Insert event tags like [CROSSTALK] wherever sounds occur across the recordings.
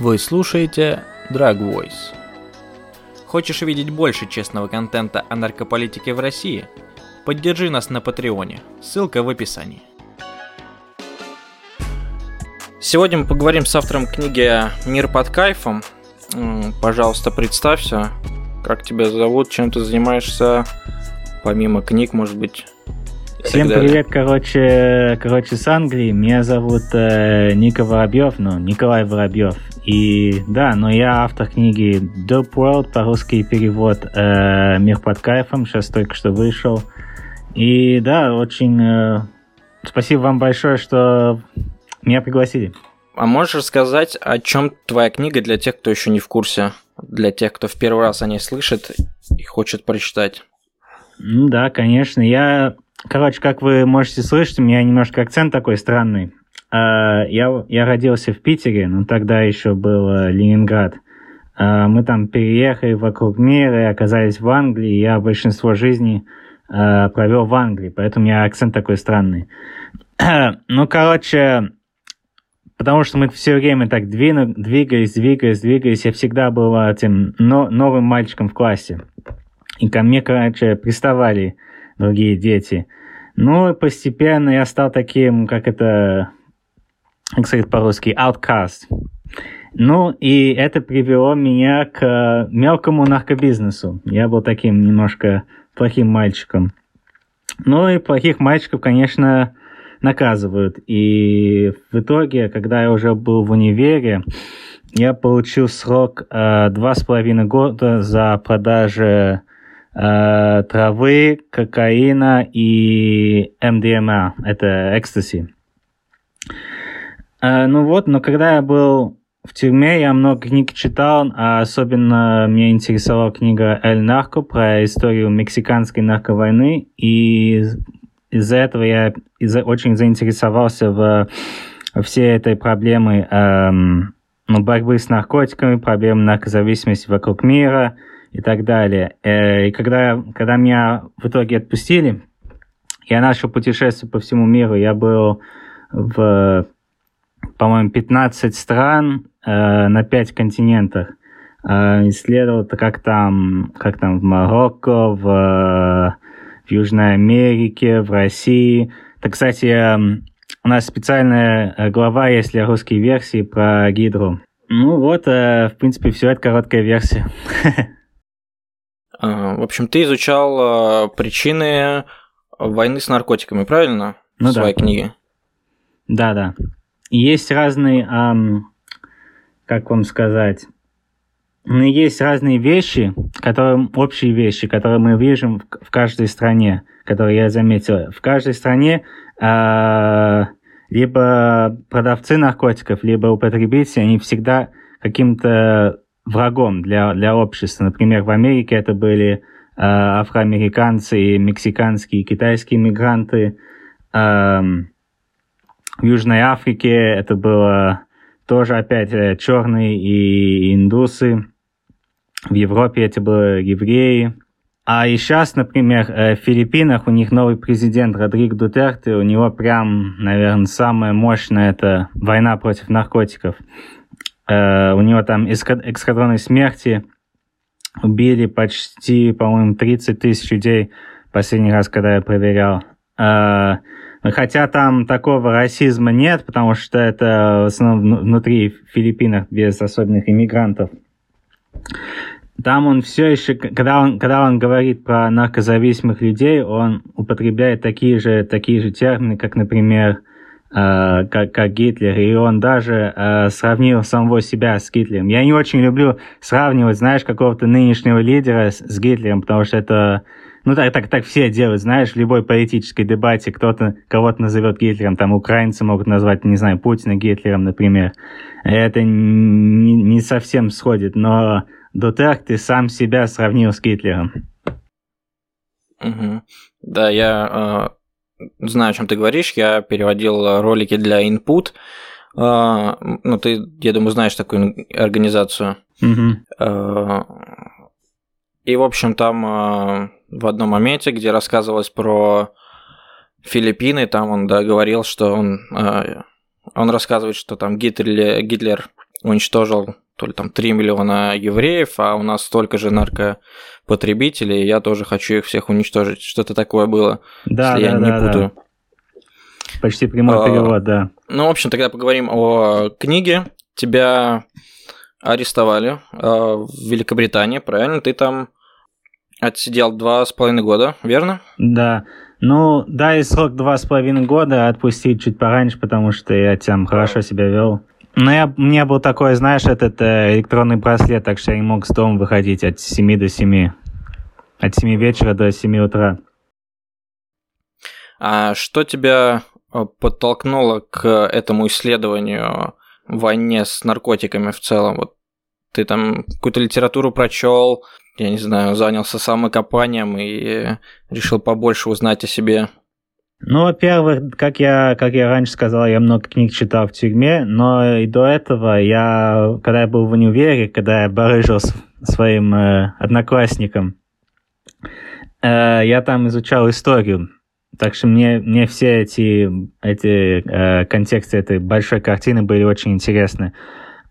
Вы слушаете Drag Voice. Хочешь видеть больше честного контента о наркополитике в России? Поддержи нас на Патреоне, ссылка в описании. Сегодня мы поговорим с автором книги «Мир под кайфом». Пожалуйста, представься, как тебя зовут, чем ты занимаешься, помимо книг, может быть, Всем привет, короче, короче, с Англии. Меня зовут э, Ника Воробьев, ну, Николай Воробьев. И да, но я автор книги Dope World, по-русски перевод э, «Мир под кайфом», сейчас только что вышел. И да, очень э, спасибо вам большое, что меня пригласили. А можешь рассказать, о чем твоя книга для тех, кто еще не в курсе, для тех, кто в первый раз о ней слышит и хочет прочитать? Ну да, конечно. Я Короче, как вы можете слышать, у меня немножко акцент такой странный. А, я, я родился в Питере, но тогда еще был э, Ленинград. А, мы там переехали вокруг мира и оказались в Англии. Я большинство жизни э, провел в Англии, поэтому у меня акцент такой странный. [CLEARS THROAT] ну, короче, потому что мы все время так двину, двигались, двигались, двигались. Я всегда был этим но, новым мальчиком в классе. И ко мне, короче, приставали другие дети. Ну, постепенно я стал таким, как это, как сказать по-русски, outcast. Ну, и это привело меня к мелкому наркобизнесу. Я был таким немножко плохим мальчиком. Ну, и плохих мальчиков, конечно, наказывают. И в итоге, когда я уже был в универе, я получил срок э, два с половиной года за продажу э, травы, кокаина и МДМА, это экстаси. Э, ну вот, но когда я был в тюрьме, я много книг читал, а особенно меня интересовала книга «Эль Нарко» про историю мексиканской нарковойны, и из-за этого я из очень заинтересовался в всей этой проблемой эм, ну, борьбы с наркотиками, проблемы наркозависимости вокруг мира – и так далее. Э, и когда, когда меня в итоге отпустили, я начал путешествовать по всему миру. Я был в, по-моему, 15 стран э, на 5 континентах. Э, исследовал, как там, как там в Марокко, в, в Южной Америке, в России. Так, кстати, э, у нас специальная глава есть для русской версии про гидру. Ну вот, э, в принципе, все это короткая версия. [LAUGHS] А, в общем, ты изучал а, причины войны с наркотиками, правильно? Ну в своей да. книге. Да, да. Есть разные, эм, как вам сказать, ну, есть разные вещи, которые общие вещи, которые мы видим в, в каждой стране, которые я заметил. В каждой стране э, либо продавцы наркотиков, либо употребители, они всегда каким-то врагом для, для общества. Например, в Америке это были э, афроамериканцы, мексиканские, китайские мигранты. Э, в Южной Африке это было тоже опять э, черные и индусы. В Европе это были евреи. А и сейчас, например, э, в Филиппинах у них новый президент Родриг Дутерте, у него прям, наверное, самая мощная это война против наркотиков. Э, у него там эскадроны смерти убили почти, по-моему, 30 тысяч людей последний раз, когда я проверял. Хотя там такого расизма нет, потому что это в основном внутри Филиппинах без особенных иммигрантов. Там он все еще, когда он, когда он говорит про наркозависимых людей, он употребляет такие же, такие же термины, как, например, Э, как, как Гитлер, и он даже э, сравнил самого себя с Гитлером. Я не очень люблю сравнивать, знаешь, какого-то нынешнего лидера с, с Гитлером, потому что это, ну так, так, так все делают, знаешь, в любой политической дебате кто-то кого-то назовет Гитлером, там украинцы могут назвать, не знаю, Путина Гитлером, например. Это не, не совсем сходит, но Дутерте сам себя сравнил с Гитлером. Угу. Да, я э, знаю, о чем ты говоришь. Я переводил ролики для Input. А, ну, ты, я думаю, знаешь такую организацию. Mm-hmm. И, в общем, там в одном моменте, где рассказывалось про Филиппины, там он да, говорил, что он, он рассказывает, что там Гитлер, Гитлер уничтожил то ли там 3 миллиона евреев, а у нас столько же наркопотребителей, я тоже хочу их всех уничтожить. Что-то такое было, Да, если да, я не да, путаю. да. Почти прямой А, перевод, да. Ну, в общем, тогда поговорим о книге. Тебя арестовали э, в Великобритании, правильно? Ты там отсидел два с половиной года, верно? Да. Ну, да, и срок два с половиной года отпустить чуть пораньше, потому что я там хорошо себя вел. Но я, у меня был такой, знаешь, этот э, электронный браслет, так что я не мог с дома выходить от 7 до 7. От 7 вечера до 7 утра. А что тебя э, подтолкнуло к этому исследованию войне с наркотиками в целом? Вот ты там какую-то литературу прочел, я не знаю, занялся самокопанием и решил побольше узнать о себе. Ну, во-первых, как я, как я раньше сказал, я много книг читал в тюрьме, но и до этого я, когда я был в универе, когда я барыжил с своим э, одноклассником, э, я там изучал историю. Так что мне, мне все эти, эти э, контексты этой большой картины были очень интересны.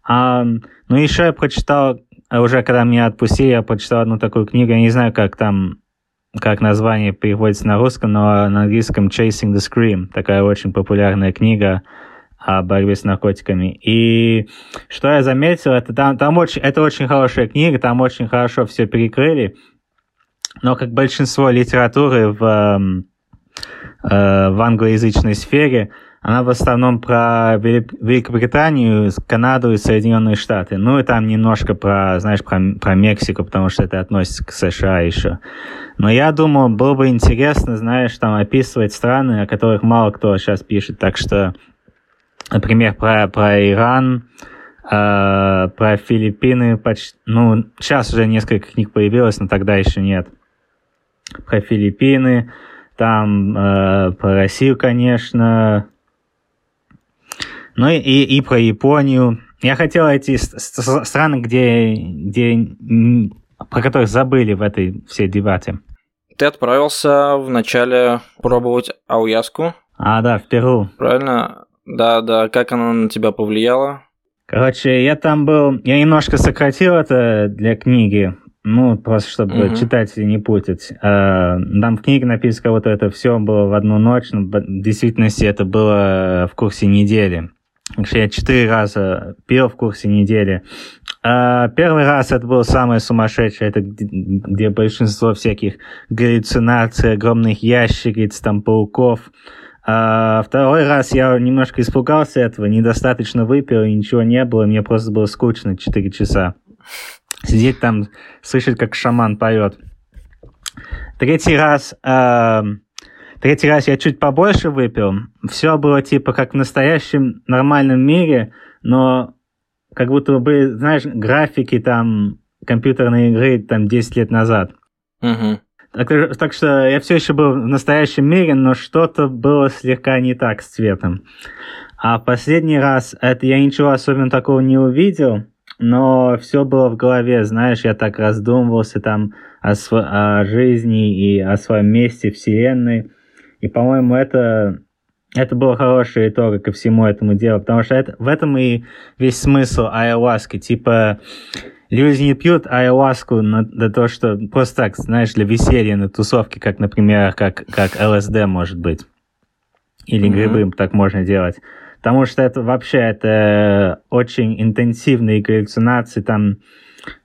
А, ну, еще я прочитал, а уже когда меня отпустили, я прочитал одну такую книгу, я не знаю, как там как название переводится на русском, но на английском Chasing the Scream. Такая очень популярная книга о борьбе с наркотиками. И что я заметил, это там, там очень, это очень хорошая книга, там очень хорошо все перекрыли, но как большинство литературы в, э, в англоязычной сфере, она в основном про Великобританию, Канаду и Соединенные Штаты. Ну и там немножко про, знаешь, про, про Мексику, потому что это относится к США еще. Но я думаю, было бы интересно, знаешь, там описывать страны, о которых мало кто сейчас пишет. Так что, например, про, про Иран, э, про Филиппины, почти, ну, сейчас уже несколько книг появилось, но тогда еще нет. Про Филиппины, там э, про Россию, конечно, ну и, и про Японию. Я хотел эти страны, где, где про которых забыли в этой всей дебате. Ты отправился вначале пробовать ауяску. А, да, в Перу. Правильно? Да, да. Как она на тебя повлияла? Короче, я там был... Я немножко сократил это для книги. Ну, просто чтобы угу. читателей не путать. Там в книге написано, как будто это все было в одну ночь, но в действительности это было в курсе недели. Я четыре раза пил в курсе недели. А первый раз это был самый сумасшедший, это где, где большинство всяких галлюцинаций, огромных ящериц, там, пауков. А второй раз я немножко испугался этого, недостаточно выпил, и ничего не было, мне просто было скучно 4 часа. Сидеть там, слышать, как шаман поет. Третий раз... Третий раз я чуть побольше выпил. Все было типа как в настоящем нормальном мире, но как будто бы, знаешь, графики там компьютерной игры там 10 лет назад. Угу. Так, так что я все еще был в настоящем мире, но что-то было слегка не так с цветом. А последний раз это я ничего особенно такого не увидел, но все было в голове, знаешь, я так раздумывался там о, о жизни и о своем месте Вселенной. И, по-моему, это, это было хорошее итог ко всему этому делу, потому что это, в этом и весь смысл айуаски. Типа, люди не пьют айуаску на, для того, что просто так, знаешь, для веселья на тусовке, как, например, как, как ЛСД может быть. Или mm-hmm. грибы так можно делать. Потому что это вообще это очень интенсивные галлюцинации, там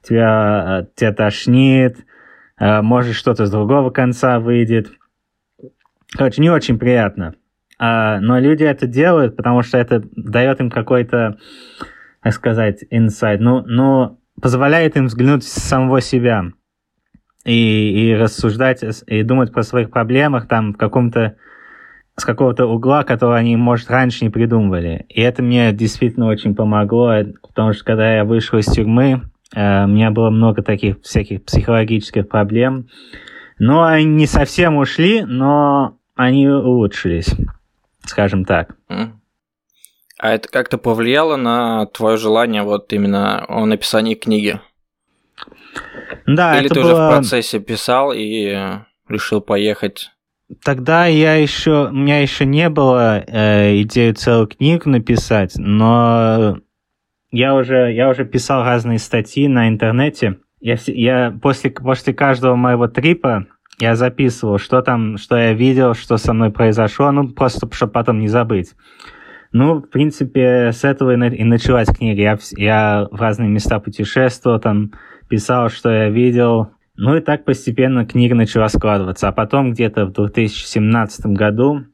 тебя, тебя тошнит, может что-то с другого конца выйдет. Короче, не очень приятно. А, но люди это делают, потому что это дает им какой-то, как сказать, инсайт. Ну, ну, позволяет им взглянуть с самого себя и, и рассуждать, и думать про своих проблемах там в каком-то с какого-то угла, который они, может, раньше не придумывали. И это мне действительно очень помогло, потому что когда я вышел из тюрьмы, э, у меня было много таких всяких психологических проблем. Но они не совсем ушли, но они улучшились, скажем так. А это как-то повлияло на твое желание вот именно о написании книги? Да, Или это ты было... уже в процессе писал и решил поехать? Тогда я еще, у меня еще не было э, идеи целую книгу написать, но я уже, я уже писал разные статьи на интернете. Я, я после, после каждого моего трипа я записывал, что там, что я видел, что со мной произошло, ну, просто, чтобы потом не забыть. Ну, в принципе, с этого и началась книга. Я, я в разные места путешествовал, там писал, что я видел. Ну и так постепенно книга начала складываться. А потом где-то в 2017 году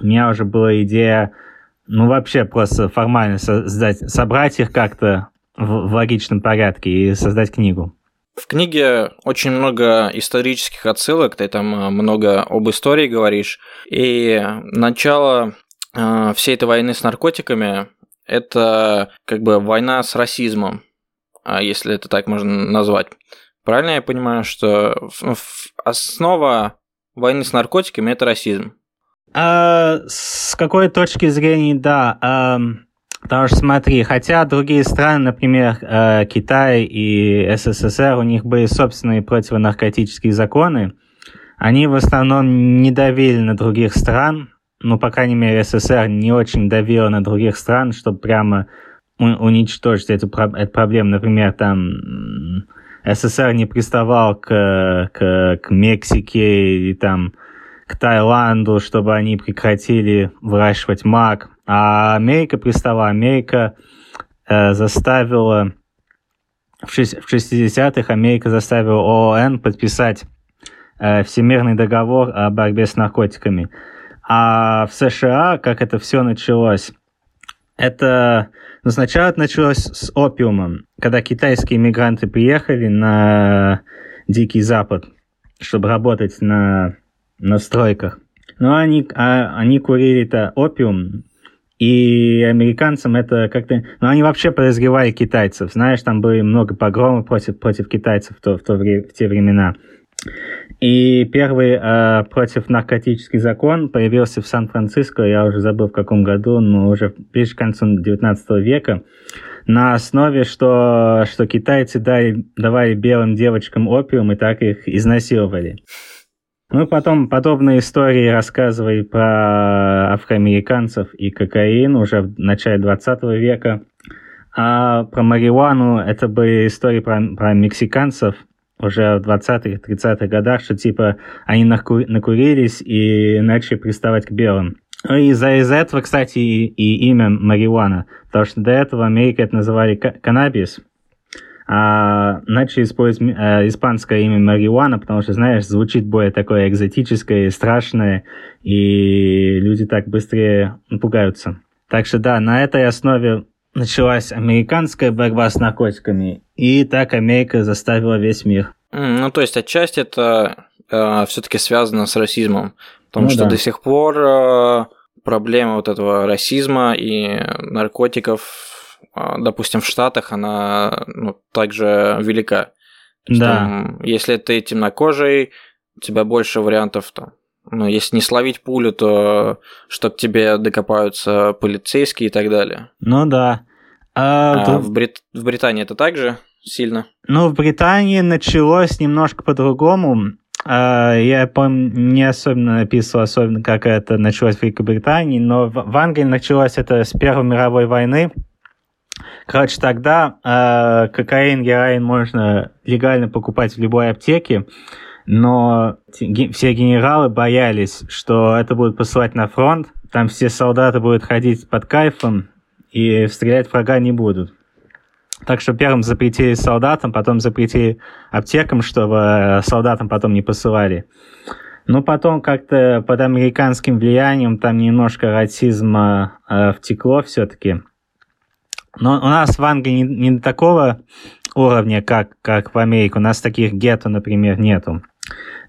у меня уже была идея, ну вообще просто формально создать, собрать их как-то в, в логичном порядке и создать книгу. В книге очень много исторических отсылок, ты там э, много об истории говоришь. И начало э, всей этой войны с наркотиками – это как бы война с расизмом, а если это так можно назвать. Правильно я понимаю, что основа войны с наркотиками – это расизм? А, с какой точки зрения, да. А, потому что смотри, хотя другие страны, например, э, Китай и СССР, у них были собственные противонаркотические законы, они в основном не давили на других стран, ну, по крайней мере, СССР не очень давила на других стран, чтобы прямо уничтожить эту, эту проблему. Например, там СССР не приставал к, к, к Мексике и там к Таиланду, чтобы они прекратили выращивать мак. А Америка пристала. Америка э, заставила в 60-х Америка заставила ООН подписать э, Всемирный договор о борьбе с наркотиками. А в США, как это все началось, это ну, сначала это началось с опиумом, когда китайские мигранты приехали на Дикий Запад, чтобы работать на на стройках. Но они, а, они курили это опиум, и американцам это как-то... Ну, они вообще подозревали китайцев. Знаешь, там были много погромов против, против китайцев в, то, в, то, в те времена. И первый э, против наркотический закон появился в Сан-Франциско, я уже забыл в каком году, но уже ближе к концу 19 века, на основе, что, что китайцы дали, давали белым девочкам опиум и так их изнасиловали. Мы потом подобные истории рассказывали про афроамериканцев и кокаин уже в начале 20 века. А про марихуану это были истории про, про мексиканцев уже в 20-х, 30-х годах, что типа они наку- накурились и начали приставать к белым. Ну и из-за из этого, кстати, и, и имя марихуана, потому что до этого Америка это называли каннабис, а начали использовать э, испанское имя Марихуана, потому что, знаешь, звучит более такое экзотическое, страшное, и люди так быстрее пугаются. Так что да, на этой основе началась американская борьба с наркотиками, и так Америка заставила весь мир. Ну, то есть отчасти это э, все-таки связано с расизмом, потому ну, что да. до сих пор э, проблема вот этого расизма и наркотиков допустим, в Штатах она ну, также велика. Да. Там, если ты темнокожий, у тебя больше вариантов там. Ну, если не словить пулю, то что к тебе докопаются полицейские и так далее. Ну да. А, а тут... в, Брит... в Британии это также сильно? Ну, в Британии началось немножко по-другому. А, я помню, не особенно описывал, особенно как это началось в Великобритании, но в Англии началось это с Первой мировой войны. Короче, тогда э, кокаин, героин можно легально покупать в любой аптеке, но все генералы боялись, что это будут посылать на фронт, там все солдаты будут ходить под кайфом и стрелять врага не будут. Так что первым запретили солдатам, потом запретили аптекам, чтобы э, солдатам потом не посылали. Но потом как-то под американским влиянием там немножко расизма э, втекло все-таки. Но у нас в Англии не, не такого уровня, как, как в Америке. У нас таких гетто, например, нету.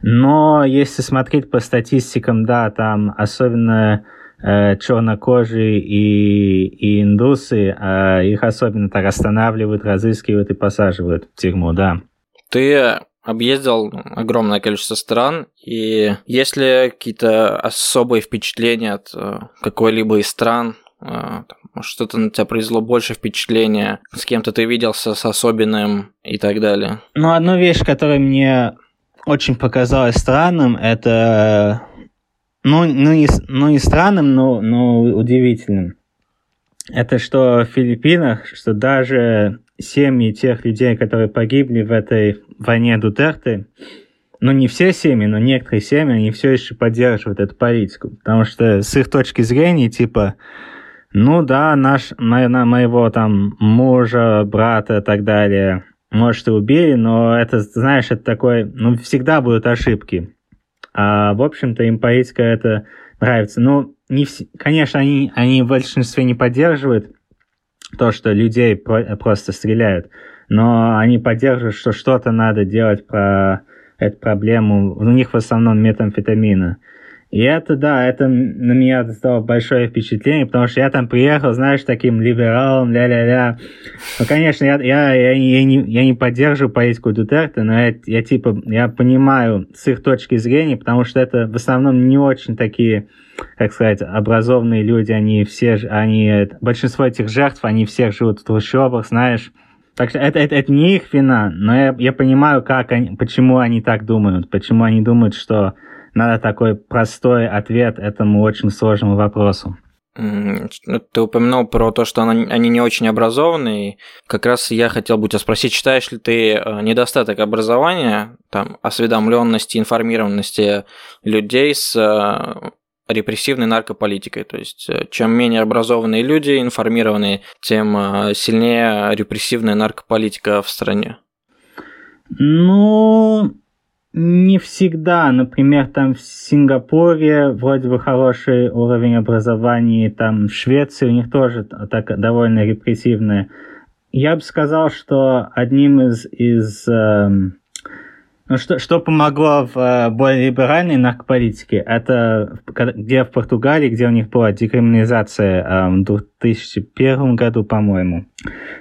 Но если смотреть по статистикам, да, там особенно э, чернокожие и, и индусы, э, их особенно так останавливают, разыскивают и посаживают в тюрьму, да. Ты объездил огромное количество стран, и есть ли какие-то особые впечатления от э, какой-либо из стран, э, что-то на тебя произвело больше впечатления, с кем-то ты виделся с особенным и так далее. Ну, одну вещь, которая мне очень показалась странным, это... Ну, ну, не, ну, не странным, но, но удивительным. это что в Филиппинах, что даже семьи тех людей, которые погибли в этой войне Дутерты, ну не все семьи, но некоторые семьи, они все еще поддерживают эту политику. Потому что с их точки зрения, типа, ну да, наш, мо, моего там мужа, брата и так далее, может, и убили, но это, знаешь, это такой, ну, всегда будут ошибки. А, в общем-то, им политика это нравится. Ну, не все, конечно, они, они в большинстве не поддерживают то, что людей про, просто стреляют, но они поддерживают, что что-то надо делать про эту проблему. У них в основном метамфетамина. И это, да, это на меня оставило большое впечатление, потому что я там приехал, знаешь, таким либералом, ля-ля-ля. Ну, конечно, я, я, я, я, не, я не поддерживаю политику Дутерте, но я, я, типа, я понимаю с их точки зрения, потому что это в основном не очень такие, как сказать, образованные люди, они все, они, большинство этих жертв, они все живут в трущобах, знаешь. Так что это, это, это не их вина, но я, я понимаю, как они, почему они так думают, почему они думают, что надо такой простой ответ этому очень сложному вопросу. Ты упомянул про то, что они не очень образованные. Как раз я хотел бы тебя спросить, считаешь ли ты э, недостаток образования, там, осведомленности, информированности людей с э, репрессивной наркополитикой. То есть, э, чем менее образованные люди, информированные, тем сильнее репрессивная наркополитика в стране. Ну, не всегда. Например, там в Сингапуре вроде бы хороший уровень образования, там в Швеции у них тоже так довольно репрессивное. Я бы сказал, что одним из, из эм, ну, что, что помогло в э, более либеральной наркополитике, это где в Португалии, где у них была декриминализация э, в 2001 году, по-моему,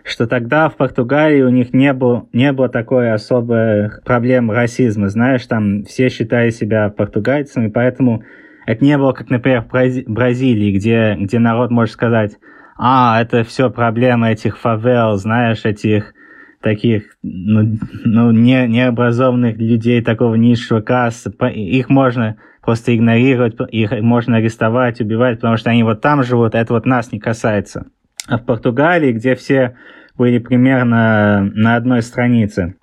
что тогда в Португалии у них не, был, не было такой особой проблемы расизма. Знаешь, там все считали себя португальцами, поэтому это не было, как, например, в Бразилии, где, где народ может сказать, а, это все проблема этих фавел, знаешь, этих таких ну, ну, не, необразованных людей такого низшего класса, их можно просто игнорировать, их можно арестовать, убивать, потому что они вот там живут, это вот нас не касается. А в Португалии, где все были примерно на одной странице,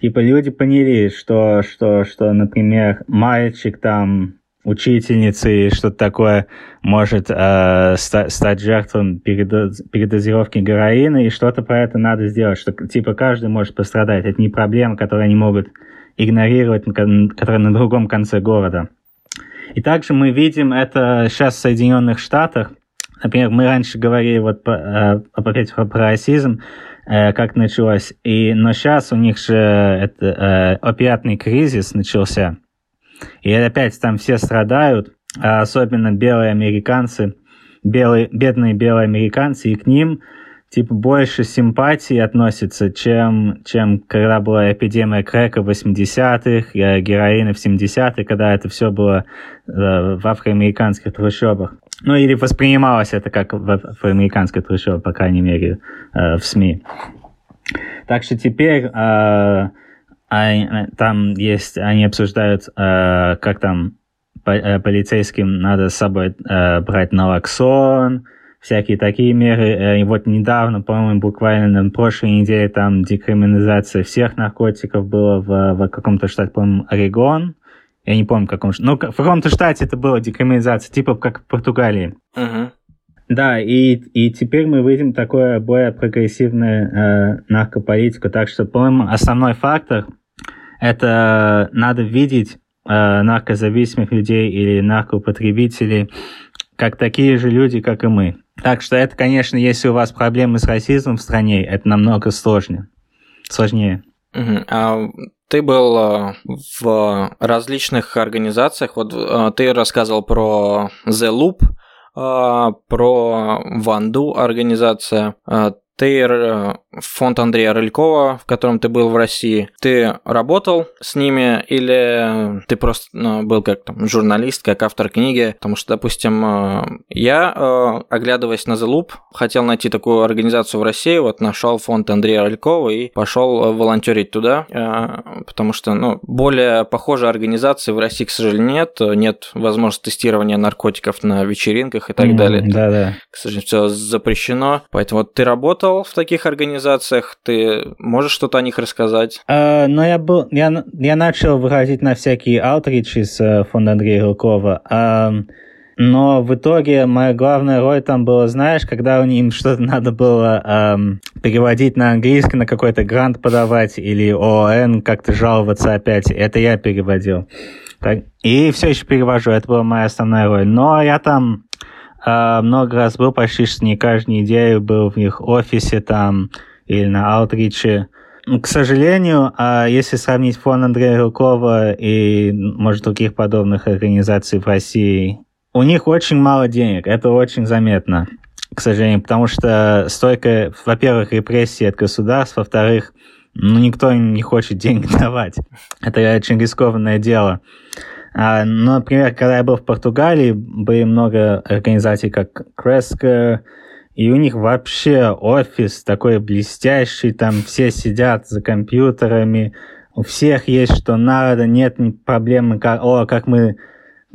типа люди поняли, что, что, что например, мальчик там учительницы и что-то такое может э, ста- стать жертвой передоз- передозировки героина, и что-то про это надо сделать, что типа каждый может пострадать. Это не проблема, которую они могут игнорировать, которая на другом конце города. И также мы видим это сейчас в Соединенных Штатах. Например, мы раньше говорили вот по, э, опять про, про расизм, э, как началось, и, но сейчас у них же это, э, опиатный кризис начался. И опять там все страдают, а особенно белые американцы, белые, бедные белые американцы, и к ним типа больше симпатии относятся, чем, чем когда была эпидемия крека в 80-х, героина в 70-х, когда это все было э, в афроамериканских трущобах. Ну или воспринималось это как в афроамериканских трущобах, по крайней мере, э, в СМИ. Так что теперь э, а, там есть, они обсуждают, э, как там э, полицейским надо с собой э, брать налоксон, всякие такие меры. И вот недавно, по-моему, буквально на прошлой неделе там декриминализация всех наркотиков было в, в каком-то штате, по-моему, Орегон. Я не помню, в каком Ну, в каком-то штате это было декриминализация, типа как в Португалии. Uh-huh. Да, и, и теперь мы видим такое более прогрессивную э, наркополитику. Так что, по-моему, основной фактор это надо видеть э, наркозависимых людей или наркоупотребителей как такие же люди, как и мы. Так что это, конечно, если у вас проблемы с расизмом в стране, это намного сложнее. Сложнее. А ты был э, в различных организациях. Вот э, ты рассказывал про The Loop, э, про Ванду организация. Ты э, фонд Андрея Рылькова, в котором ты был в России, ты работал с ними или ты просто ну, был как там, журналист, как автор книги? Потому что, допустим, э, я, э, оглядываясь на The Loop, хотел найти такую организацию в России, вот нашел фонд Андрея Рылькова и пошел волонтерить туда, потому что ну, более похожей организации в России, к сожалению, нет. Нет возможности тестирования наркотиков на вечеринках и так mm, далее. Да, да. К сожалению, все запрещено. Поэтому вот ты работал в таких организациях, ты можешь что-то о них рассказать? Uh, ну, я был, я, я начал выходить на всякие аутричи с uh, фонда Андрея Гилкова. Uh, но в итоге моя главная роль там была, знаешь, когда у им что-то надо было эм, переводить на английский, на какой-то грант подавать или ООН как-то жаловаться опять. Это я переводил. Так, и все еще перевожу, это была моя основная роль. Но я там э, много раз был, почти что не каждую неделю был в их офисе там или на аутриче. К сожалению, а если сравнить фонд Андрея Рукова и, может, других подобных организаций в России, у них очень мало денег, это очень заметно, к сожалению, потому что столько, во-первых, репрессий от государств, во-вторых, ну, никто не хочет денег [LAUGHS] давать. Это очень рискованное дело. А, ну, например, когда я был в Португалии, были много организаций, как Креска, и у них вообще офис такой блестящий, там все сидят за компьютерами, у всех есть что надо, нет проблемы, как, о, как мы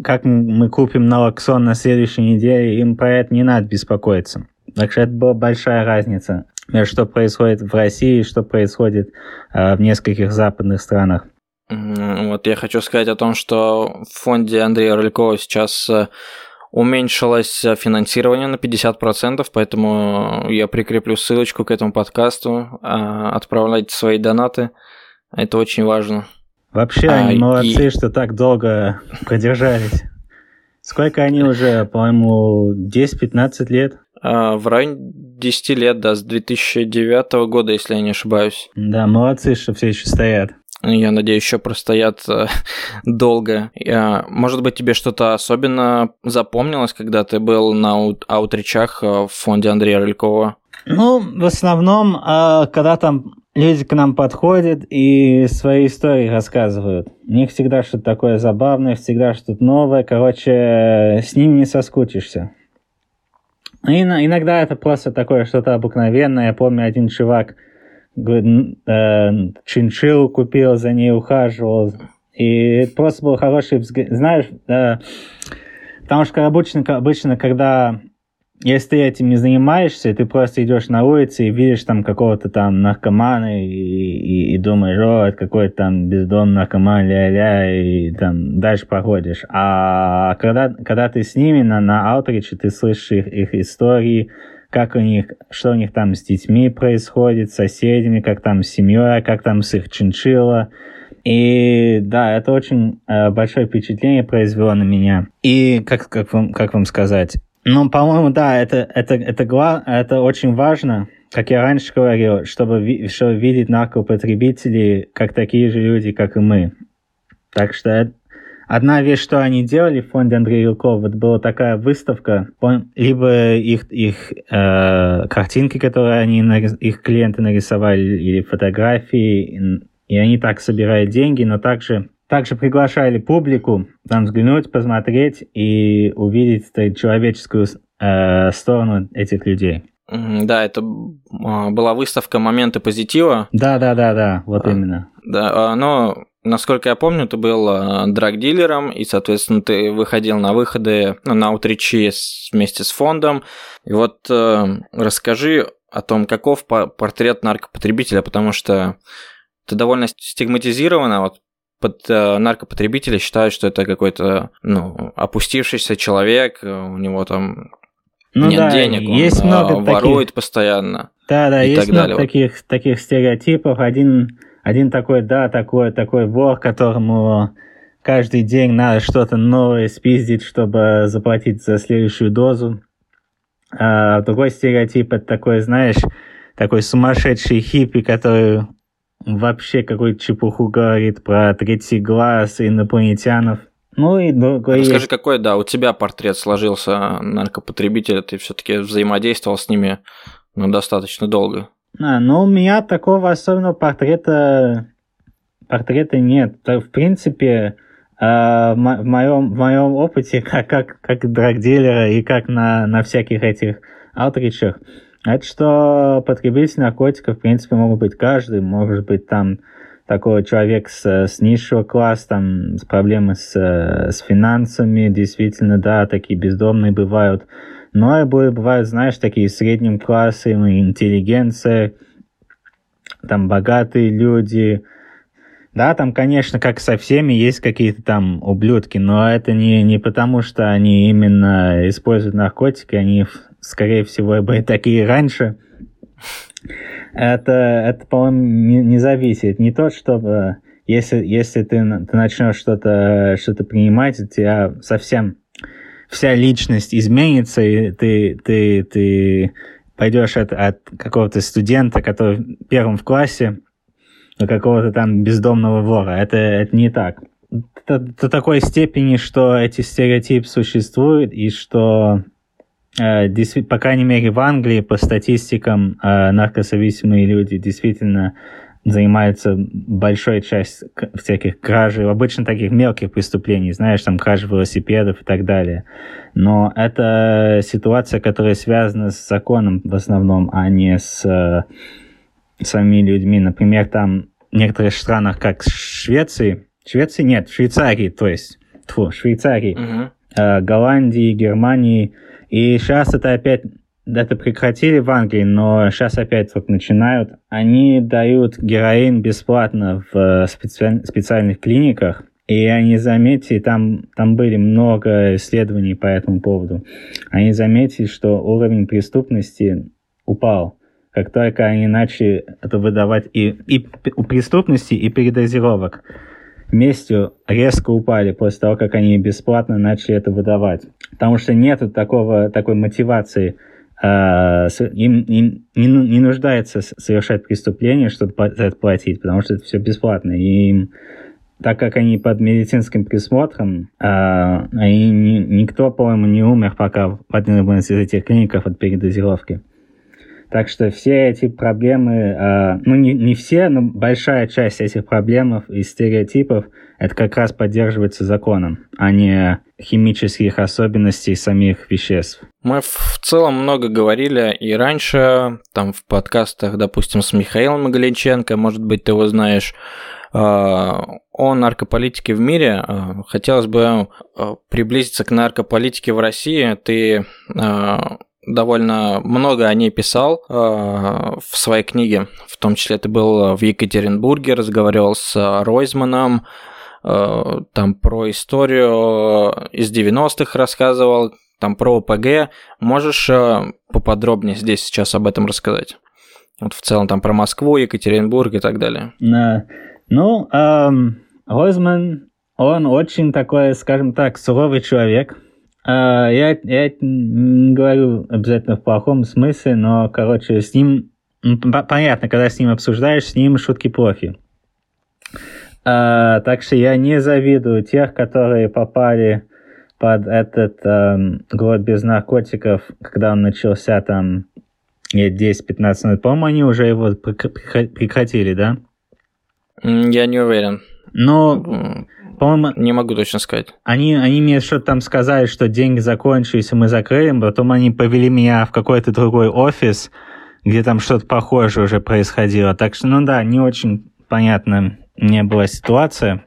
как мы купим налоксон на следующей неделе, им про это не надо беспокоиться. Так что это была большая разница между что происходит в России и что происходит э, в нескольких западных странах. Вот я хочу сказать о том, что в фонде Андрея Рылькова сейчас э, уменьшилось финансирование на 50%, поэтому я прикреплю ссылочку к этому подкасту. А, отправляйте свои донаты, это очень важно. Вообще а, они молодцы, и... что так долго продержались. Сколько они уже, по-моему, 10-15 лет? А, в районе 10 лет, да, с 2009 года, если я не ошибаюсь. Да, молодцы, что все еще стоят. Я надеюсь, еще простоят э, [LAUGHS] долго. Может быть, тебе что-то особенно запомнилось, когда ты был на аутричах э, в фонде Андрея Рылькова? Ну, в основном, а, когда там люди к нам подходят и свои истории рассказывают. У них всегда что-то такое забавное, всегда что-то новое. Короче, с ними не соскучишься. И иногда это просто такое что-то обыкновенное. Я помню, один чувак э, купил, за ней ухаживал. И это просто был хороший взгляд. Знаешь, э, потому что обычно, обычно, когда если ты этим не занимаешься, ты просто идешь на улице и видишь там какого-то там наркомана и, и, и думаешь, о, это какой-то там бездомный наркоман, ля-ля, и там дальше проходишь. А когда, когда ты с ними на, на аутриче, ты слышишь их, их истории, как у них, что у них там с детьми происходит, с соседями, как там с семьей, как там с их чинчило. И да, это очень э, большое впечатление произвело на меня. И как, как, вам, как вам сказать, ну, по-моему, да, это, это, это, это, это очень важно, как я раньше говорил, чтобы, чтобы видеть наркопотребителей как такие же люди, как и мы. Так что одна вещь, что они делали в фонде Андрея Юлкова, вот была такая выставка, либо их, их э, картинки, которые они, их клиенты нарисовали, или фотографии, и они так собирают деньги, но также также приглашали публику там взглянуть, посмотреть и увидеть человеческую э, сторону этих людей. Да, это а, была выставка «Моменты позитива». Да, да, да, да, вот а, именно. Да, а, но насколько я помню, ты был а, драг-дилером, и, соответственно, ты выходил на выходы ну, на аутричи вместе с фондом. И вот э, расскажи о том, каков портрет наркопотребителя, потому что это довольно стигматизировано, вот под э, наркопотребители считают, что это какой-то ну, опустившийся человек, э, у него там ну, нет да, денег, он есть много ворует таких... постоянно. Да, да, и есть много далее. таких, таких стереотипов. Один, один такой, да, такой, такой вор, которому каждый день надо что-то новое спиздить, чтобы заплатить за следующую дозу. А другой стереотип это такой, знаешь, такой сумасшедший хиппи, который вообще какую-то чепуху говорит про третий глаз, инопланетянов. Ну и другой... Расскажи, какой, да, у тебя портрет сложился наркопотребителя, ты все-таки взаимодействовал с ними ну, достаточно долго. А, ну, у меня такого особенного портрета, портрета нет. В принципе, а, в моем, в моем опыте, [LAUGHS] как, как, как драгдилера и как на, на всяких этих аутричах, это что потребитель наркотиков, в принципе, могут быть каждый, может быть там такой человек с, с низшего класса, там, с проблемой с, с финансами, действительно, да, такие бездомные бывают. Но и бывают, знаешь, такие средним классом, интеллигенция, там богатые люди, да, там, конечно, как со всеми, есть какие-то там ублюдки, но это не, не потому, что они именно используют наркотики, они, скорее всего, были такие раньше. Это, это по-моему, не, не зависит. Не то, чтобы если, если ты, ты начнешь что-то что принимать, у тебя совсем вся личность изменится, и ты, ты, ты пойдешь от, от какого-то студента, который первым в классе, до какого-то там бездомного вора. Это, это не так. До, до такой степени, что эти стереотипы существуют, и что, э, по крайней мере, в Англии, по статистикам, э, наркозависимые люди действительно занимаются большой частью всяких кражей, обычно таких мелких преступлений, знаешь, там кражи велосипедов и так далее. Но это ситуация, которая связана с законом в основном, а не с э, самими людьми. Например, там в некоторых странах, как Швеции, Швеции нет, Швейцарии, то есть, тьфу, Швейцарии, uh-huh. э, Голландии, Германии, и сейчас это опять это прекратили в Англии, но сейчас опять вот начинают. Они дают героин бесплатно в э, специ... специальных клиниках, и они заметили, там, там были много исследований по этому поводу, они заметили, что уровень преступности упал как только они начали это выдавать и, и у преступности, и передозировок вместе резко упали после того, как они бесплатно начали это выдавать. Потому что нет такого, такой мотивации, им, им не, не нуждается совершать преступление, чтобы это платить, потому что это все бесплатно. И им, так как они под медицинским присмотром, э, они, никто, по-моему, не умер пока в одной из этих клиников от передозировки. Так что все эти проблемы, а, ну не, не все, но большая часть этих проблем и стереотипов, это как раз поддерживается законом, а не химических особенностей самих веществ. Мы в целом много говорили и раньше, там в подкастах, допустим, с Михаилом Магаличенко, может быть, ты его знаешь, а, о наркополитике в мире. А, хотелось бы приблизиться к наркополитике в России. Ты довольно много о ней писал э, в своей книге. В том числе это был в Екатеринбурге, разговаривал с Ройзманом, э, там про историю из 90-х рассказывал, там про ОПГ. Можешь э, поподробнее здесь сейчас об этом рассказать? Вот в целом там про Москву, Екатеринбург и так далее. Да. Ну, эм, Ройзман, он очень такой, скажем так, суровый человек – я, я не говорю обязательно в плохом смысле, но, короче, с ним... Понятно, когда с ним обсуждаешь, с ним шутки плохи. А, так что я не завидую тех, которые попали под этот эм, год без наркотиков, когда он начался там лет 10-15 минут. По-моему, они уже его прекратили, да? Я не уверен. Но по-моему... Не могу точно сказать. Они, они мне что-то там сказали, что деньги закончились, и мы закрыли, потом они повели меня в какой-то другой офис, где там что-то похожее уже происходило. Так что, ну да, не очень понятно не была ситуация.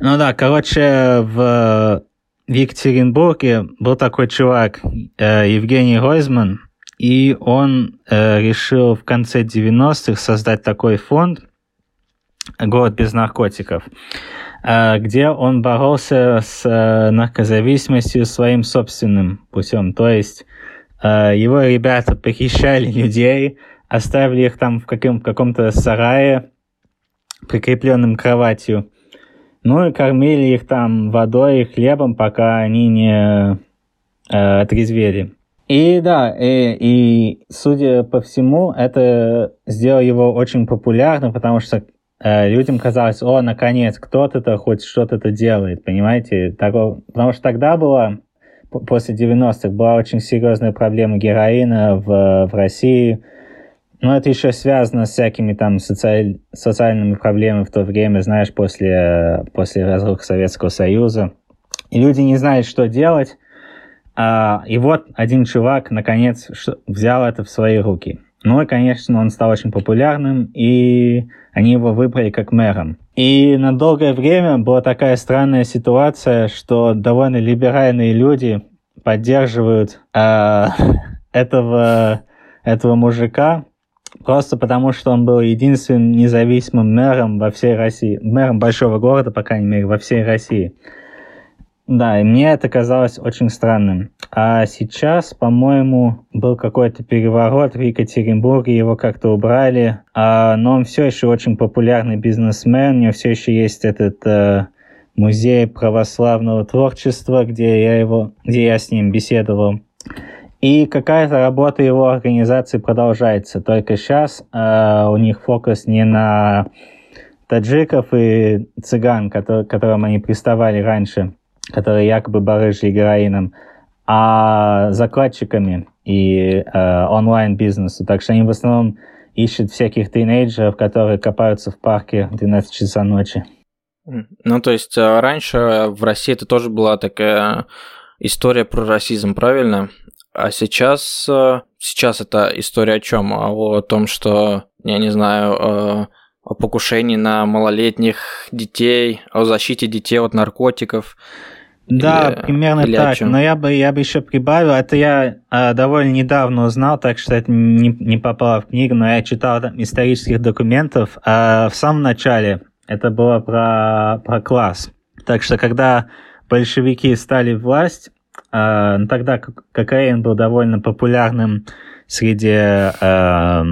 Ну да, короче, в, в Екатеринбурге был такой чувак, э, Евгений Ройзман, и он э, решил в конце 90-х создать такой фонд, «Город без наркотиков», э, где он боролся с э, наркозависимостью своим собственным путем. То есть э, его ребята похищали людей, оставили их там в каком- каком-то сарае, прикрепленным кроватью, ну и кормили их там водой и хлебом, пока они не э, отрезвели. И да, и, и судя по всему, это сделало его очень популярным, потому что Э, людям казалось, о, наконец, кто-то-то хоть что-то-то делает, понимаете? Такого, потому что тогда было после 90-х была очень серьезная проблема героина в, в России. Но это еще связано с всякими там социаль, социальными проблемами в то время, знаешь, после, после разрухи Советского Союза. И люди не знают, что делать. А, и вот один чувак, наконец, взял это в свои руки. Ну и, конечно, он стал очень популярным, и они его выбрали как мэром. И на долгое время была такая странная ситуация, что довольно либеральные люди поддерживают э, [LAUGHS] этого, этого мужика, просто потому что он был единственным независимым мэром во всей России, мэром большого города, по крайней мере, во всей России. Да, и мне это казалось очень странным. А сейчас, по-моему, был какой-то переворот в Екатеринбурге, его как-то убрали. А, но он все еще очень популярный бизнесмен, у него все еще есть этот э, музей православного творчества, где я, его, где я с ним беседовал. И какая-то работа его организации продолжается. Только сейчас э, у них фокус не на таджиков и цыган, которые, к которым они приставали раньше, которые якобы барыжили героином, а закладчиками и э, онлайн-бизнесу. Так что они в основном ищут всяких тинейджеров, которые копаются в парке в 12 часов ночи. Ну, то есть э, раньше в России это тоже была такая история про расизм, правильно? А сейчас, э, сейчас это история о чем? О том, что, я не знаю, э, о покушении на малолетних детей, о защите детей от наркотиков. Да, или, примерно или так. Но я бы, я бы еще прибавил, это я э, довольно недавно узнал, так что это не, не попало в книгу, но я читал там исторических документов. Э, в самом начале это было про, про класс. Так что когда большевики стали власть, э, тогда кокаин был довольно популярным среди, э,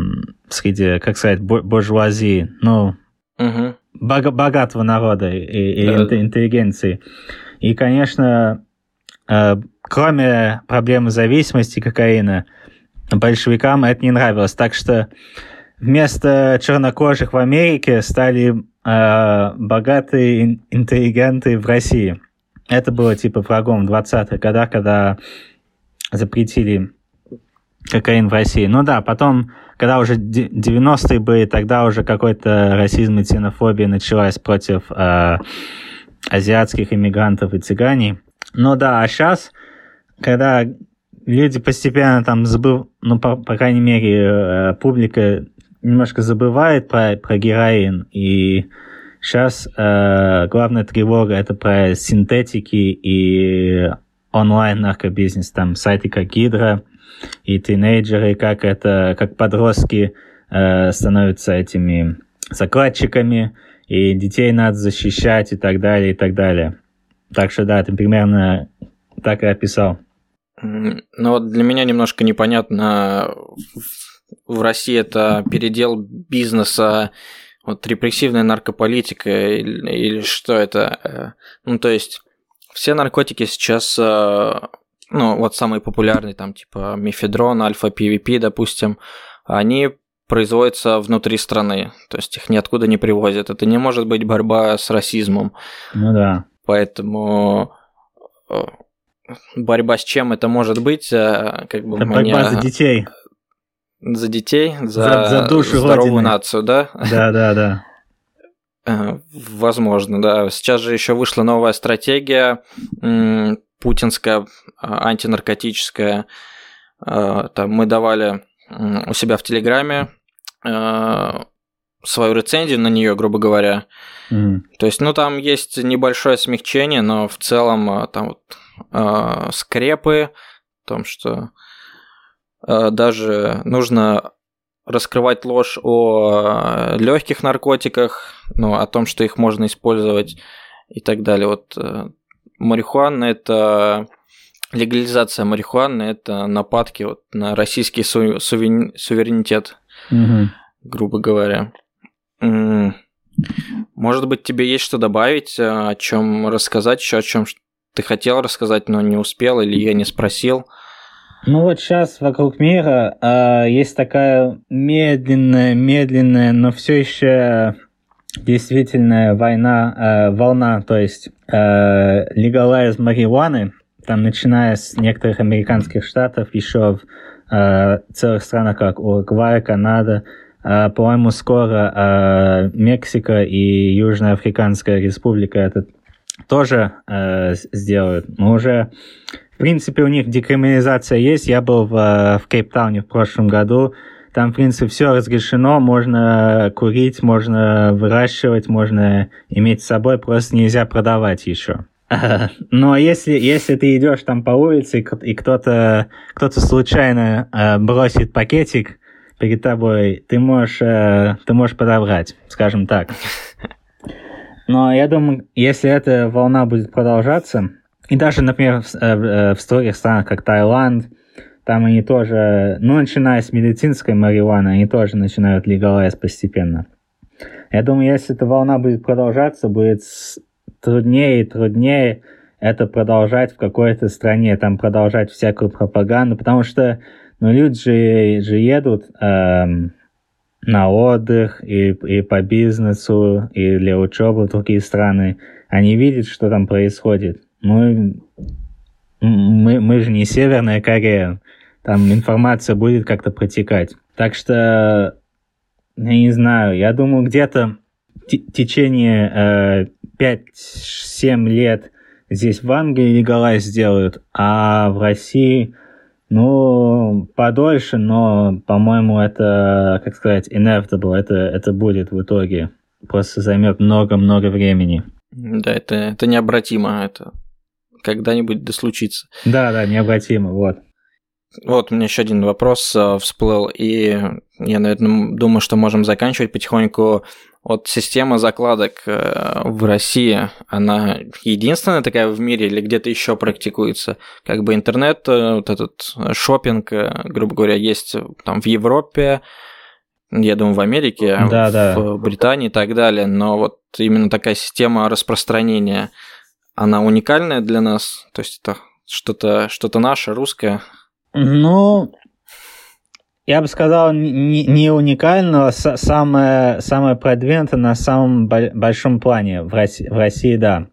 среди как сказать, буржуазии, ну, угу. богатого народа и, и да. интеллигенции. И, конечно, э, кроме проблемы зависимости кокаина, большевикам это не нравилось. Так что вместо чернокожих в Америке стали э, богатые интеллигенты в России. Это было типа врагом в 20-х годах, когда запретили кокаин в России. Ну да, потом, когда уже 90-е были, тогда уже какой-то расизм и ксенофобия началась против э, азиатских иммигрантов и цыгане. Ну да, а сейчас, когда люди постепенно там забыв, ну, по, по крайней мере, э, публика немножко забывает про, про героин, и сейчас э, главная тревога это про синтетики и онлайн наркобизнес, там сайты как Гидра и тинейджеры, как это, как подростки э, становятся этими закладчиками, и детей надо защищать и так далее, и так далее. Так что да, ты примерно так и описал. Ну вот для меня немножко непонятно, в России это передел бизнеса, вот репрессивная наркополитика или, или что это? Ну то есть все наркотики сейчас, э, ну вот самые популярные, там типа мефедрон, альфа-ПВП, допустим, они производятся внутри страны, то есть их ниоткуда не привозят. Это не может быть борьба с расизмом. Ну да. Поэтому э, борьба с чем это может быть? Э, как бы это борьба за детей. За детей, за, за, за душу здоровую Родины. нацию, да? Да, да, да. Э, возможно, да. Сейчас же еще вышла новая стратегия путинская, антинаркотическая. Там мы давали у себя в Телеграме свою рецензию на нее, грубо говоря. Mm. То есть, ну, там есть небольшое смягчение, но в целом э, там вот э, скрепы, в том, что э, даже нужно раскрывать ложь о э, легких наркотиках, ну, о том, что их можно использовать и так далее. Вот э, марихуана это легализация марихуаны это нападки вот на российский су- суверенитет угу. грубо говоря. Может быть, тебе есть что добавить, о чем рассказать, еще о чем ты хотел рассказать, но не успел, или я не спросил? Ну вот сейчас вокруг мира э, есть такая медленная, медленная, но все еще действительная война, э, волна, то есть э, марихуаны, там, начиная с некоторых американских штатов, еще в э, целых странах, как Уругвай, Канада, э, по-моему, скоро э, Мексика и Южная Африканская Республика это тоже э, сделают. Но уже, в принципе, у них декриминализация есть. Я был в, в Кейптауне в прошлом году. Там, в принципе, все разрешено. Можно курить, можно выращивать, можно иметь с собой. Просто нельзя продавать еще. [LAUGHS] Но если, если ты идешь там по улице, и кто-то кто случайно э, бросит пакетик перед тобой, ты можешь, э, ты можешь подобрать, скажем так. [LAUGHS] Но я думаю, если эта волна будет продолжаться, и даже, например, в, э, в, в строгих странах, как Таиланд, там они тоже, ну, начиная с медицинской марихуаны, они тоже начинают легалайз постепенно. Я думаю, если эта волна будет продолжаться, будет труднее и труднее это продолжать в какой-то стране, там продолжать всякую пропаганду, потому что, ну, люди же, же едут эм, на отдых и, и по бизнесу, и для учебы в другие страны. Они видят, что там происходит. Мы, мы, мы же не Северная Корея. Там информация будет как-то протекать. Так что, я не знаю, я думаю, где-то течение э, 5-7 лет здесь в Англии легалайз сделают, а в России ну, подольше, но, по-моему, это, как сказать, inevitable, это, это будет в итоге. Просто займет много-много времени. Да, это, это необратимо, это когда-нибудь да случится. Да, да, необратимо, вот. Вот, у меня еще один вопрос э, всплыл, и я, наверное, думаю, что можем заканчивать потихоньку. Вот система закладок э, в России, она единственная такая в мире или где-то еще практикуется? Как бы интернет, э, вот этот шопинг, грубо говоря, есть там в Европе, я думаю, в Америке, да, в да. Британии и так далее, но вот именно такая система распространения, она уникальная для нас, то есть это что-то что наше, русское? Ну, я бы сказал, не, не уникального, самое, самое продвинутое на самом большом плане в России, в России да.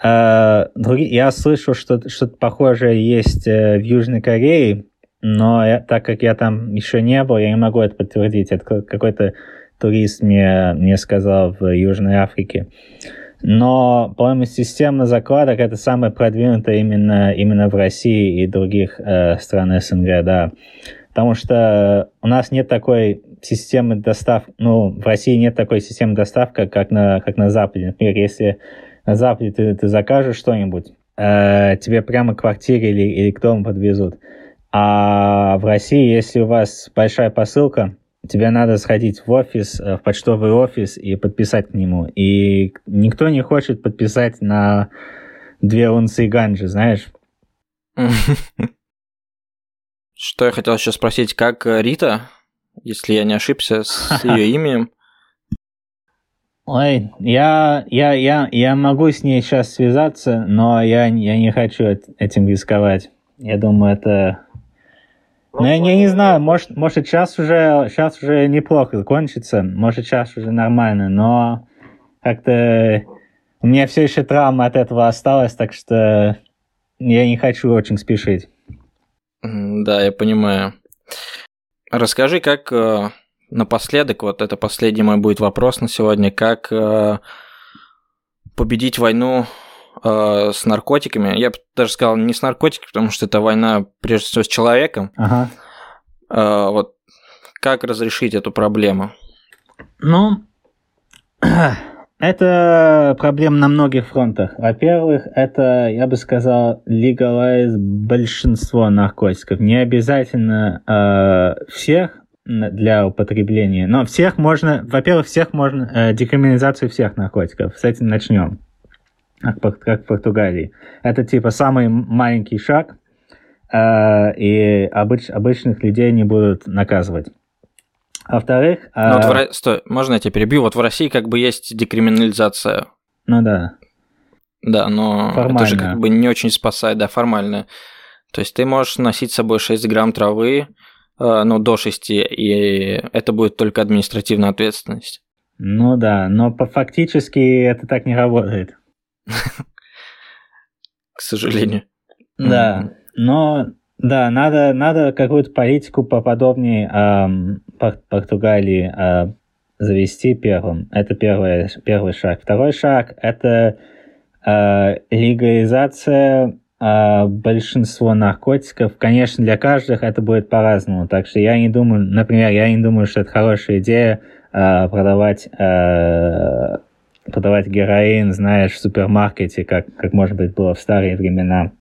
Э, я слышал, что что-то похожее есть э, в Южной Корее, но я, так как я там еще не был, я не могу это подтвердить. Это какой-то турист мне, мне сказал в Южной Африке. Но, по-моему, система закладок это самая продвинутая именно, именно в России и других э, стран СНГ, да. Потому что у нас нет такой системы доставки, ну, в России нет такой системы доставки, как на, как на Западе. Например, если на Западе ты, ты закажешь что-нибудь, э, тебе прямо квартире или, или к дому подвезут. А в России, если у вас большая посылка, тебе надо сходить в офис, э, в почтовый офис и подписать к нему. И никто не хочет подписать на две унции ганджи, знаешь? [LAUGHS] Что я хотел еще спросить, как э, Рита, если я не ошибся с [LAUGHS] ее именем? Ой, я, я, я, я могу с ней сейчас связаться, но я, я не хочу этим рисковать. Я думаю, это ну, я, я не знаю, может, может сейчас уже, сейчас уже неплохо закончится, может сейчас уже нормально, но как-то у меня все еще травма от этого осталась, так что я не хочу очень спешить. Да, я понимаю. Расскажи, как э, напоследок, вот это последний мой будет вопрос на сегодня, как э, победить войну э, с наркотиками. Я бы даже сказал не с наркотиками, потому что это война прежде всего с человеком. Ага. Вот как разрешить эту проблему? Ну, [CLEARS THROAT] это проблема на многих фронтах. Во-первых, это, я бы сказал, легалайз большинство наркотиков. Не обязательно э, всех для употребления, но всех можно, во-первых, всех можно, э, декриминализацию всех наркотиков. С этим начнем как, как в Португалии. Это типа самый маленький шаг, э, и обыч, обычных людей не будут наказывать. Во-вторых... Э, вот в, стой, можно я тебя перебью? Вот в России как бы есть декриминализация. Ну да. Да, но формально. это же как бы не очень спасает, да, формально. То есть ты можешь носить с собой 6 грамм травы, э, ну, до 6, и это будет только административная ответственность. Ну да, но фактически это так не работает. [LAUGHS] К сожалению. Да, но да, надо, надо какую-то политику поподобнее э, Португалии э, завести первым. Это первый, первый шаг. Второй шаг – это э, легализация э, большинства наркотиков. Конечно, для каждых это будет по-разному. Так что я не думаю, например, я не думаю, что это хорошая идея э, продавать э, продавать героин, знаешь, в супермаркете, как, как может быть было в старые времена.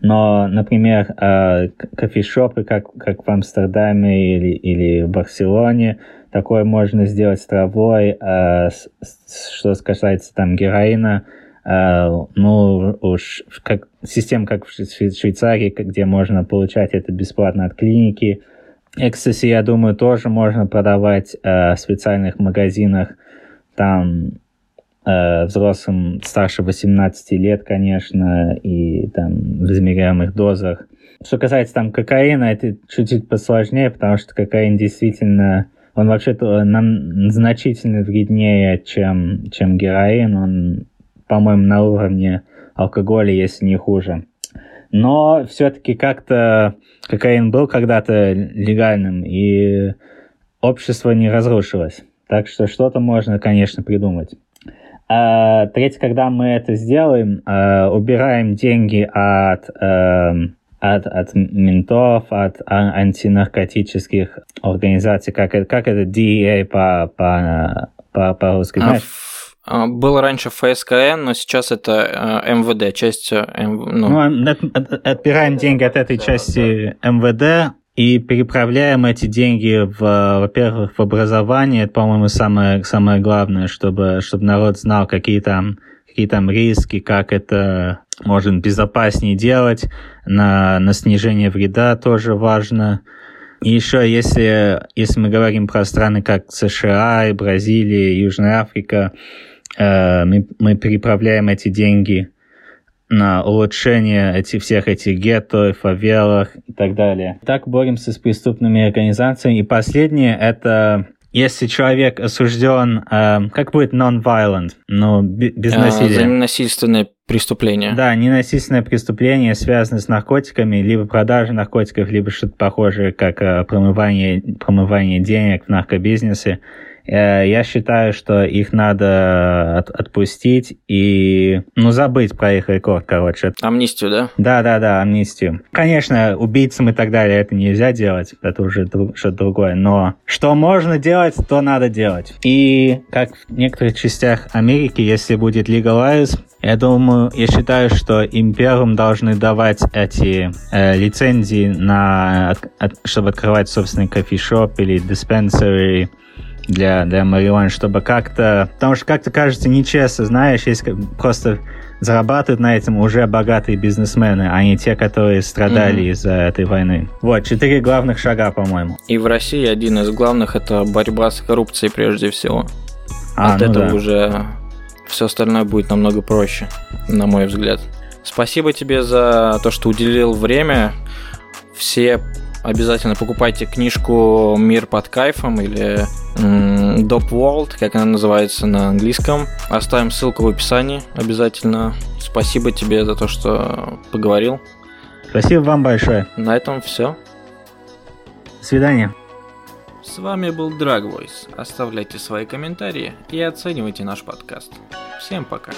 Но, например, э, кофешопы, как, как в Амстердаме или, или в Барселоне, такое можно сделать с травой. Э, что касается там героина, э, ну уж как система, как в Швейцарии, где можно получать это бесплатно от клиники. Экстаси, я думаю, тоже можно продавать в специальных магазинах. Там взрослым старше 18 лет, конечно, и там в измеряемых дозах. Что касается там кокаина, это чуть-чуть посложнее, потому что кокаин действительно, он вообще-то нам значительно вреднее, чем, чем героин. Он, по-моему, на уровне алкоголя, если не хуже. Но все-таки как-то кокаин был когда-то легальным, и общество не разрушилось. Так что что-то можно, конечно, придумать. А, третье, когда мы это сделаем, а, убираем деньги от, эм, от, от ментов, от а, антинаркотических организаций, как, как это DEA по, по, по, по-русски, знаешь? Было раньше ФСКН, но сейчас это э, МВД, часть... Э, ну, ну отбираем деньги от этой части МВД, и переправляем эти деньги, в, во-первых, в образование, это, по-моему, самое, самое главное, чтобы, чтобы народ знал, какие там, какие там риски, как это можно безопаснее делать, на, на снижение вреда тоже важно. И еще, если, если мы говорим про страны, как США, и Бразилия, и Южная Африка, э, мы, мы переправляем эти деньги на улучшение этих, всех этих гетто, фавелах и так далее. Так боремся с преступными организациями. И последнее — это если человек осужден, э, как будет non-violent, ну, без а, насилия. За ненасильственное преступление. Да, ненасильственное преступление связано с наркотиками, либо продажа наркотиков, либо что-то похожее, как э, промывание, промывание денег в наркобизнесе. Э, я считаю, что их надо от, отпустить и, ну, забыть про их рекорд, короче. Амнистию, да? Да-да-да, амнистию. Конечно, убийцам и так далее это нельзя делать, это уже что-то другое, но что можно делать, то надо делать. И, как в некоторых частях Америки, если будет legalize, я думаю, я считаю, что им первым должны давать эти э, лицензии на, от, от, чтобы открывать собственный кофешоп или диспенсери для, для марихуаны, чтобы как-то... Потому что как-то кажется нечестно, знаешь, если просто зарабатывают на этом уже богатые бизнесмены, а не те, которые страдали mm-hmm. из-за этой войны. Вот, четыре главных шага, по-моему. И в России один из главных это борьба с коррупцией прежде всего. А, От ну этого да. уже все остальное будет намного проще, на мой взгляд. Спасибо тебе за то, что уделил время. Все обязательно покупайте книжку «Мир под кайфом» или Dope World, как она называется на английском. Оставим ссылку в описании обязательно. Спасибо тебе за то, что поговорил. Спасибо вам большое. На этом все. До свидания. С вами был Drag Voice. Оставляйте свои комментарии и оценивайте наш подкаст. Всем пока.